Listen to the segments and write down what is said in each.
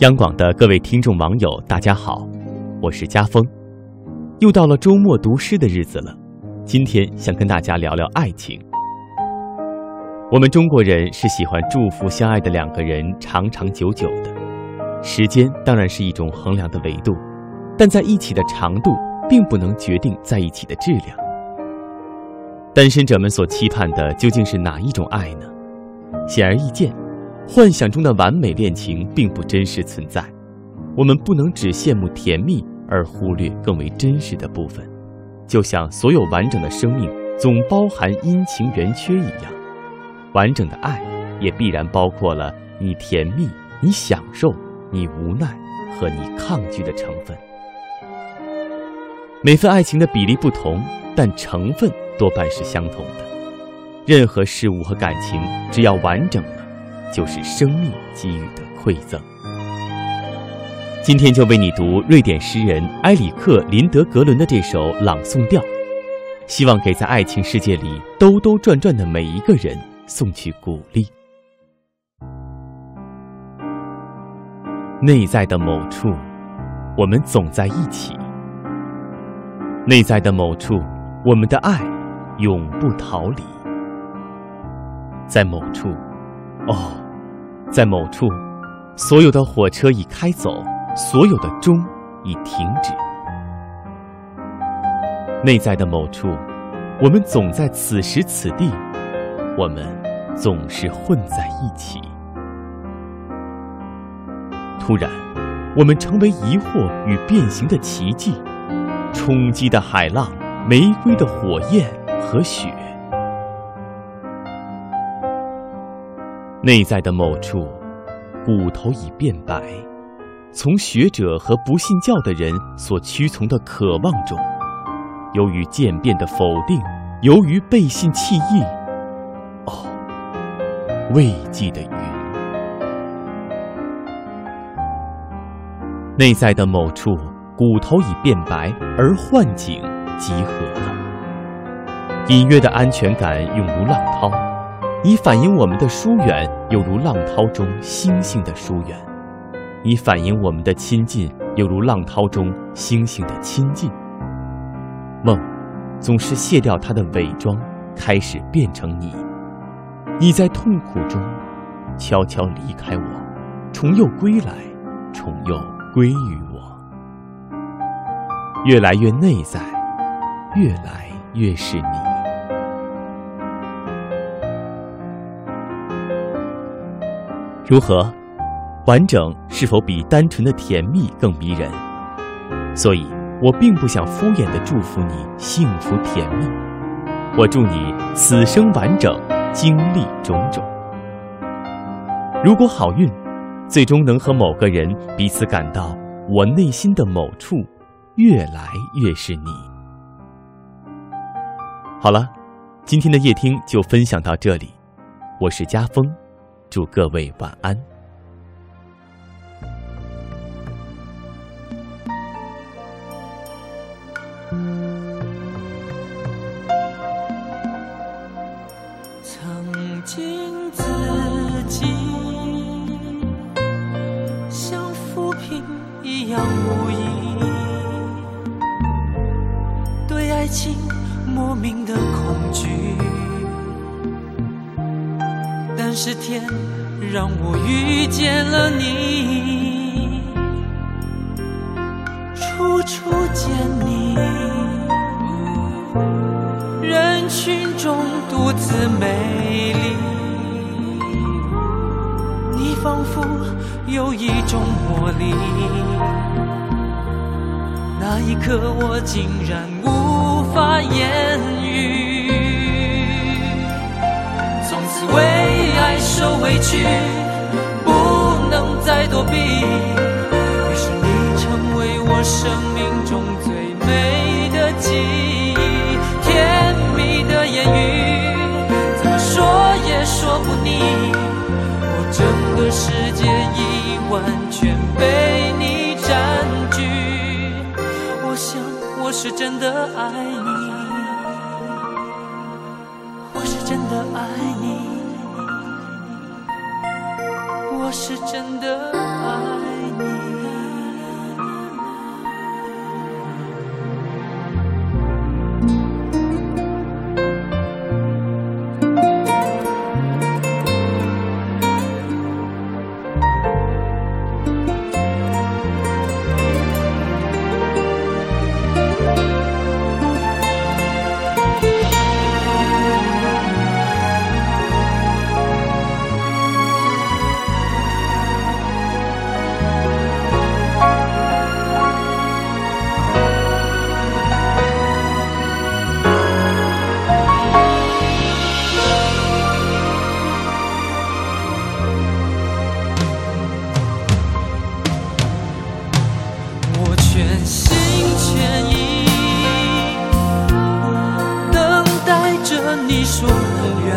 央广的各位听众网友，大家好，我是家峰。又到了周末读诗的日子了，今天想跟大家聊聊爱情。我们中国人是喜欢祝福相爱的两个人长长久久的，时间当然是一种衡量的维度，但在一起的长度并不能决定在一起的质量。单身者们所期盼的究竟是哪一种爱呢？显而易见。幻想中的完美恋情并不真实存在，我们不能只羡慕甜蜜而忽略更为真实的部分。就像所有完整的生命总包含阴晴圆缺一样，完整的爱也必然包括了你甜蜜、你享受、你无奈和你抗拒的成分。每份爱情的比例不同，但成分多半是相同的。任何事物和感情，只要完整。就是生命给予的馈赠。今天就为你读瑞典诗人埃里克·林德格伦的这首朗诵调，希望给在爱情世界里兜兜转转的每一个人送去鼓励。内在的某处，我们总在一起；内在的某处，我们的爱永不逃离。在某处。哦，在某处，所有的火车已开走，所有的钟已停止。内在的某处，我们总在此时此地，我们总是混在一起。突然，我们成为疑惑与变形的奇迹，冲击的海浪，玫瑰的火焰和雪。内在的某处，骨头已变白。从学者和不信教的人所屈从的渴望中，由于渐变的否定，由于背信弃义，哦，未际的云。内在的某处，骨头已变白，而幻景集合了。隐约的安全感涌如浪涛。你反映我们的疏远，犹如浪涛中星星的疏远；你反映我们的亲近，犹如浪涛中星星的亲近。梦，总是卸掉它的伪装，开始变成你。你在痛苦中悄悄离开我，重又归来，重又归于我。越来越内在，越来越是你。如何完整？是否比单纯的甜蜜更迷人？所以我并不想敷衍的祝福你幸福甜蜜，我祝你此生完整，经历种种。如果好运，最终能和某个人彼此感到我内心的某处，越来越是你。好了，今天的夜听就分享到这里，我是家峰。祝各位晚安。曾经自己像浮萍一样无依，对爱情莫名的恐惧。是天让我遇见了你，处处见你，人群中独自美丽。你仿佛有一种魔力，那一刻我竟然无法言语，受委屈，不能再躲避。于是你成为我生命中最美的记忆，甜蜜的言语，怎么说也说不腻。我整个世界已完全被你占据，我想我是真的爱你，我是真的爱你。是真的。说愿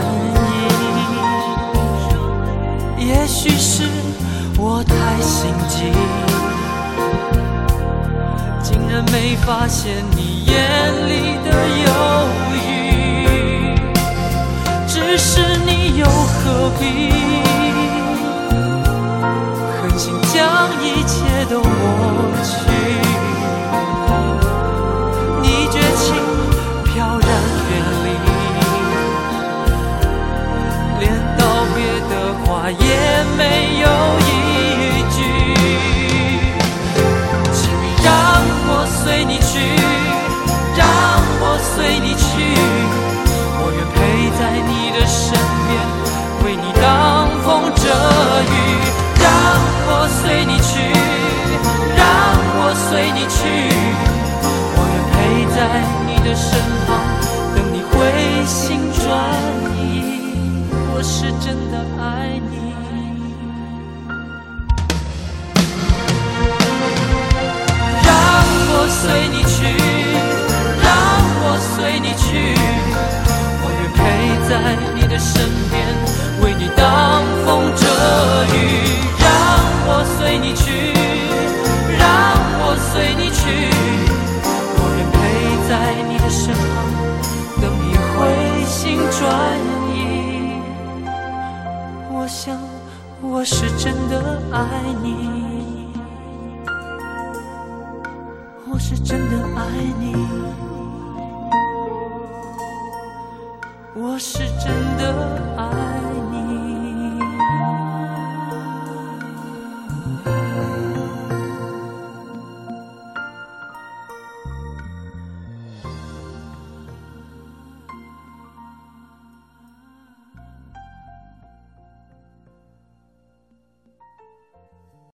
意也许是我太心急竟然没发现你眼里的犹豫只是你又何必狠心将一切都抹去？没有随你去，让我随你去，我愿陪在你的身边，为你挡风遮雨。是真的爱你。我是真的爱